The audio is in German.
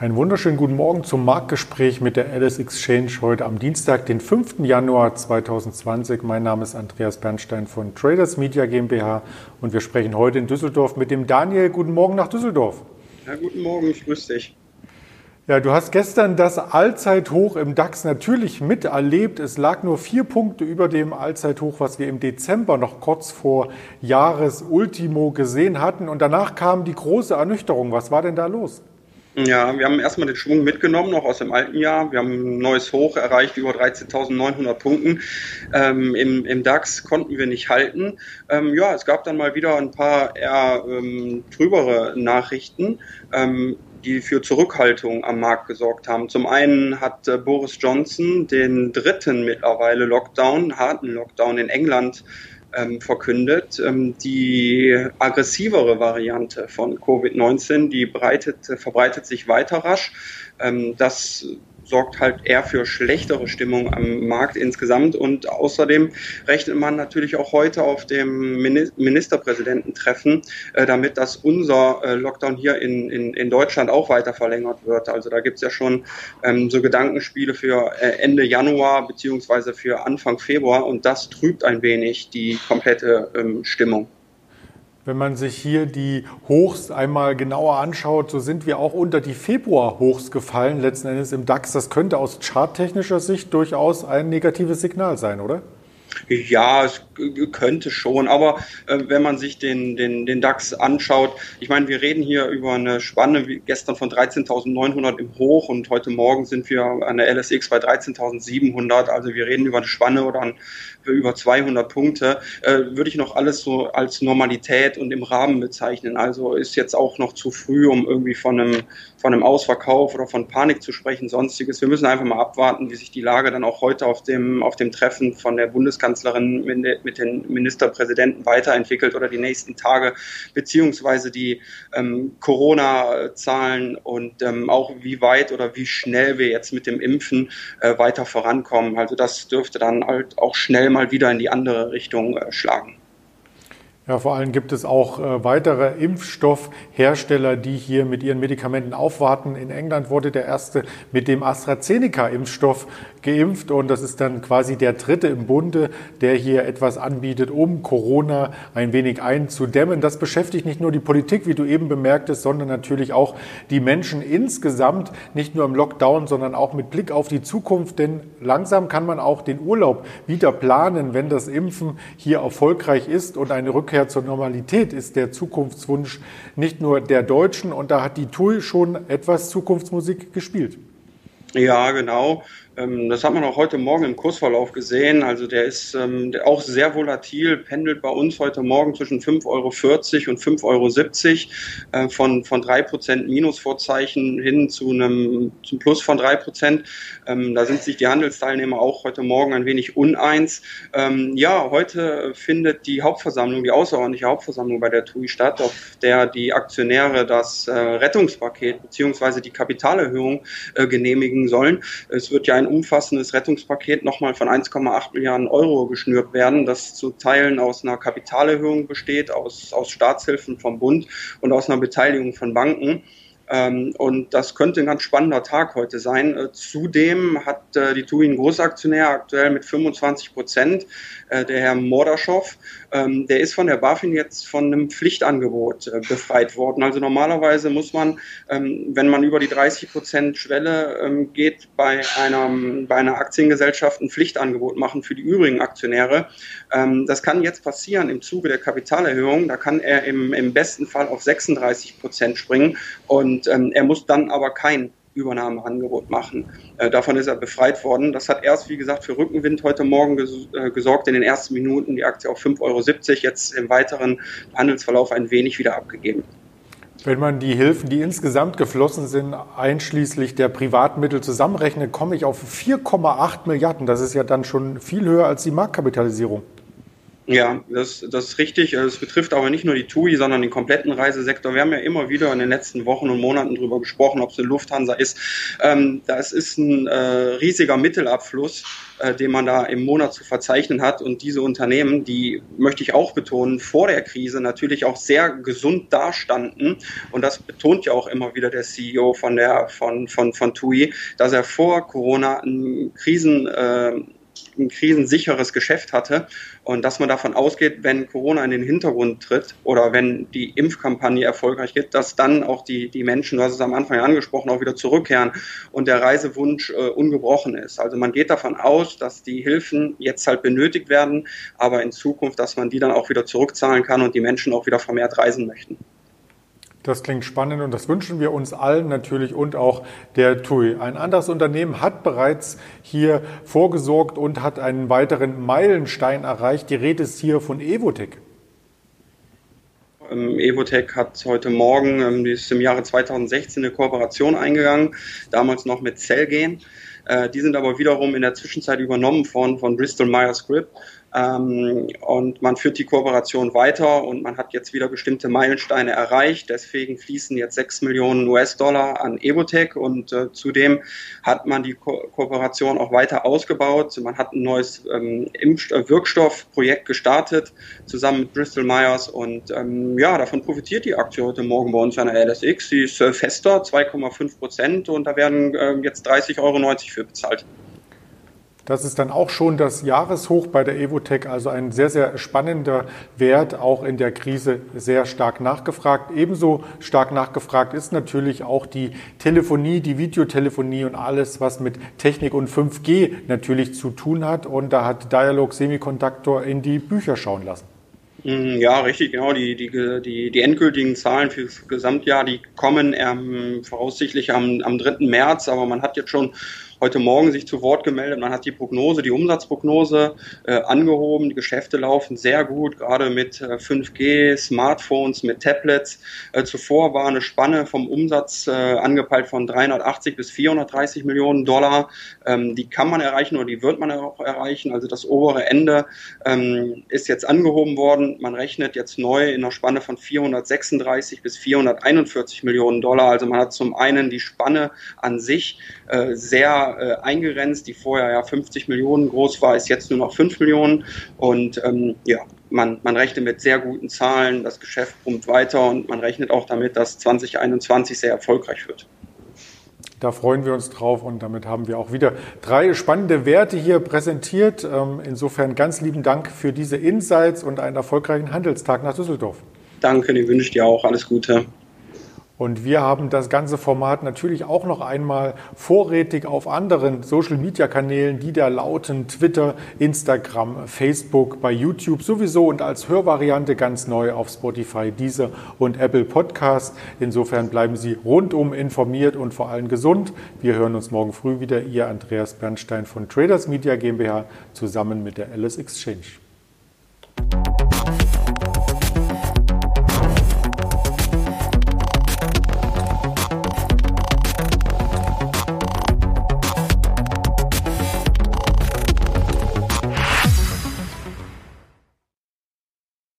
Einen wunderschönen guten Morgen zum Marktgespräch mit der Alice Exchange heute am Dienstag, den 5. Januar 2020. Mein Name ist Andreas Bernstein von Traders Media GmbH und wir sprechen heute in Düsseldorf mit dem Daniel. Guten Morgen nach Düsseldorf. Ja, guten Morgen, ich grüße dich. Ja, du hast gestern das Allzeithoch im DAX natürlich miterlebt. Es lag nur vier Punkte über dem Allzeithoch, was wir im Dezember noch kurz vor Jahresultimo gesehen hatten. Und danach kam die große Ernüchterung. Was war denn da los? Ja, wir haben erstmal den Schwung mitgenommen, noch aus dem alten Jahr. Wir haben ein neues Hoch erreicht, über 13.900 Punkten. Ähm, im, Im DAX konnten wir nicht halten. Ähm, ja, es gab dann mal wieder ein paar eher ähm, trübere Nachrichten. Ähm, die für Zurückhaltung am Markt gesorgt haben. Zum einen hat äh, Boris Johnson den dritten mittlerweile Lockdown, harten Lockdown in England ähm, verkündet. Ähm, die aggressivere Variante von Covid-19, die breitet, verbreitet sich weiter rasch. Ähm, das sorgt halt eher für schlechtere Stimmung am Markt insgesamt. Und außerdem rechnet man natürlich auch heute auf dem Ministerpräsidententreffen äh, damit, dass unser äh, Lockdown hier in, in, in Deutschland auch weiter verlängert wird. Also da gibt es ja schon ähm, so Gedankenspiele für äh, Ende Januar beziehungsweise für Anfang Februar und das trübt ein wenig die komplette ähm, Stimmung. Wenn man sich hier die Hochs einmal genauer anschaut, so sind wir auch unter die Februar-Hochs gefallen, letzten Endes im DAX. Das könnte aus charttechnischer Sicht durchaus ein negatives Signal sein, oder? Ja, es könnte schon, aber äh, wenn man sich den, den, den DAX anschaut, ich meine, wir reden hier über eine Spanne wie gestern von 13.900 im Hoch und heute Morgen sind wir an der LSX bei 13.700, also wir reden über eine Spanne oder ein, über 200 Punkte, äh, würde ich noch alles so als Normalität und im Rahmen bezeichnen. Also ist jetzt auch noch zu früh, um irgendwie von einem, von einem Ausverkauf oder von Panik zu sprechen, sonstiges. Wir müssen einfach mal abwarten, wie sich die Lage dann auch heute auf dem, auf dem Treffen von der Bundeskanzlerin mit, den Ministerpräsidenten weiterentwickelt oder die nächsten Tage, beziehungsweise die ähm, Corona-Zahlen und ähm, auch wie weit oder wie schnell wir jetzt mit dem Impfen äh, weiter vorankommen. Also das dürfte dann halt auch schnell mal wieder in die andere Richtung äh, schlagen. Ja, vor allem gibt es auch äh, weitere Impfstoffhersteller, die hier mit ihren Medikamenten aufwarten. In England wurde der erste mit dem AstraZeneca-Impfstoff geimpft und das ist dann quasi der dritte im Bunde, der hier etwas anbietet, um Corona ein wenig einzudämmen. Das beschäftigt nicht nur die Politik, wie du eben bemerktest, sondern natürlich auch die Menschen insgesamt, nicht nur im Lockdown, sondern auch mit Blick auf die Zukunft, denn langsam kann man auch den Urlaub wieder planen, wenn das Impfen hier erfolgreich ist und eine Rückkehr Rückkehr zur Normalität ist der Zukunftswunsch nicht nur der Deutschen und da hat die TUI schon etwas Zukunftsmusik gespielt. Ja, genau. Ähm, das hat man auch heute Morgen im Kursverlauf gesehen. Also der ist ähm, auch sehr volatil, pendelt bei uns heute Morgen zwischen 5,40 Euro und 5,70 Euro äh, von, von 3% Minusvorzeichen hin zu einem zum Plus von 3%. Ähm, da sind sich die Handelsteilnehmer auch heute Morgen ein wenig uneins. Ja, heute findet die Hauptversammlung, die außerordentliche Hauptversammlung bei der TUI statt, auf der die Aktionäre das äh, Rettungspaket beziehungsweise die Kapitalerhöhung äh, genehmigen sollen. Es wird ja ein umfassendes Rettungspaket nochmal von 1,8 Milliarden Euro geschnürt werden, das zu Teilen aus einer Kapitalerhöhung besteht, aus, aus Staatshilfen vom Bund und aus einer Beteiligung von Banken. Ähm, und das könnte ein ganz spannender Tag heute sein. Äh, zudem hat äh, die TUI einen Großaktionär aktuell mit 25 Prozent, äh, der Herr Mordaschow. Ähm, der ist von der BaFin jetzt von einem Pflichtangebot befreit worden. Also normalerweise muss man, ähm, wenn man über die 30 Prozent Schwelle geht, bei einer, bei einer Aktiengesellschaft ein Pflichtangebot machen für die übrigen Aktionäre. das kann jetzt passieren im Zuge der Kapitalerhöhung. Da kann er im, im besten Fall auf 36 Prozent springen und und ähm, er muss dann aber kein Übernahmeangebot machen. Äh, davon ist er befreit worden. Das hat erst, wie gesagt, für Rückenwind heute Morgen ges äh, gesorgt. In den ersten Minuten die Aktie auf 5,70 Euro, jetzt im weiteren Handelsverlauf ein wenig wieder abgegeben. Wenn man die Hilfen, die insgesamt geflossen sind, einschließlich der Privatmittel zusammenrechnet, komme ich auf 4,8 Milliarden. Das ist ja dann schon viel höher als die Marktkapitalisierung. Ja, das, das ist richtig. Es betrifft aber nicht nur die TUI, sondern den kompletten Reisesektor. Wir haben ja immer wieder in den letzten Wochen und Monaten darüber gesprochen, ob es eine Lufthansa ist. Ähm, das ist ein äh, riesiger Mittelabfluss, äh, den man da im Monat zu verzeichnen hat. Und diese Unternehmen, die möchte ich auch betonen, vor der Krise natürlich auch sehr gesund dastanden. Und das betont ja auch immer wieder der CEO von der von von von TUI, dass er vor Corona einen Krisen äh, ein krisensicheres Geschäft hatte und dass man davon ausgeht, wenn Corona in den Hintergrund tritt oder wenn die Impfkampagne erfolgreich geht, dass dann auch die, die Menschen, du hast es am Anfang angesprochen, auch wieder zurückkehren und der Reisewunsch äh, ungebrochen ist. Also man geht davon aus, dass die Hilfen jetzt halt benötigt werden, aber in Zukunft, dass man die dann auch wieder zurückzahlen kann und die Menschen auch wieder vermehrt reisen möchten. Das klingt spannend und das wünschen wir uns allen natürlich und auch der TUI. Ein anderes Unternehmen hat bereits hier vorgesorgt und hat einen weiteren Meilenstein erreicht. Die Rede ist hier von Evotec. Ähm, Evotec hat heute Morgen, ähm, die ist im Jahre 2016 eine Kooperation eingegangen, damals noch mit Cellgen. Äh, die sind aber wiederum in der Zwischenzeit übernommen von, von Bristol Myers Squibb ähm, und man führt die Kooperation weiter und man hat jetzt wieder bestimmte Meilensteine erreicht. Deswegen fließen jetzt 6 Millionen US-Dollar an Evotech und äh, zudem hat man die Ko Kooperation auch weiter ausgebaut. Man hat ein neues ähm, äh, Wirkstoffprojekt gestartet zusammen mit Bristol Myers und ähm, ja, davon profitiert die Aktie heute Morgen bei uns an der LSX. Sie ist äh, fester, 2,5 Prozent und da werden äh, jetzt 30,90 Euro für bezahlt. Das ist dann auch schon das Jahreshoch bei der Evotech, also ein sehr, sehr spannender Wert, auch in der Krise sehr stark nachgefragt. Ebenso stark nachgefragt ist natürlich auch die Telefonie, die Videotelefonie und alles, was mit Technik und 5G natürlich zu tun hat. Und da hat Dialog Semiconductor in die Bücher schauen lassen. Mm, ja, richtig, genau. Die, die, die, die endgültigen Zahlen für das Gesamtjahr, die kommen ähm, voraussichtlich am, am 3. März, aber man hat jetzt schon heute Morgen sich zu Wort gemeldet. Man hat die Prognose, die Umsatzprognose äh, angehoben. Die Geschäfte laufen sehr gut, gerade mit äh, 5G, Smartphones, mit Tablets. Äh, zuvor war eine Spanne vom Umsatz äh, angepeilt von 380 bis 430 Millionen Dollar. Ähm, die kann man erreichen oder die wird man auch erreichen. Also das obere Ende ähm, ist jetzt angehoben worden. Man rechnet jetzt neu in einer Spanne von 436 bis 441 Millionen Dollar. Also man hat zum einen die Spanne an sich äh, sehr äh, eingegrenzt, die vorher ja 50 Millionen groß war, ist jetzt nur noch 5 Millionen. Und ähm, ja, man, man rechnet mit sehr guten Zahlen, das Geschäft pumpt weiter und man rechnet auch damit, dass 2021 sehr erfolgreich wird. Da freuen wir uns drauf und damit haben wir auch wieder drei spannende Werte hier präsentiert. Ähm, insofern ganz lieben Dank für diese Insights und einen erfolgreichen Handelstag nach Düsseldorf. Danke, ich wünsche dir auch alles Gute. Und wir haben das ganze Format natürlich auch noch einmal vorrätig auf anderen Social-Media-Kanälen, die da lauten Twitter, Instagram, Facebook, bei YouTube sowieso und als Hörvariante ganz neu auf Spotify, Deezer und Apple Podcast. Insofern bleiben Sie rundum informiert und vor allem gesund. Wir hören uns morgen früh wieder. Ihr Andreas Bernstein von Traders Media GmbH zusammen mit der Alice Exchange.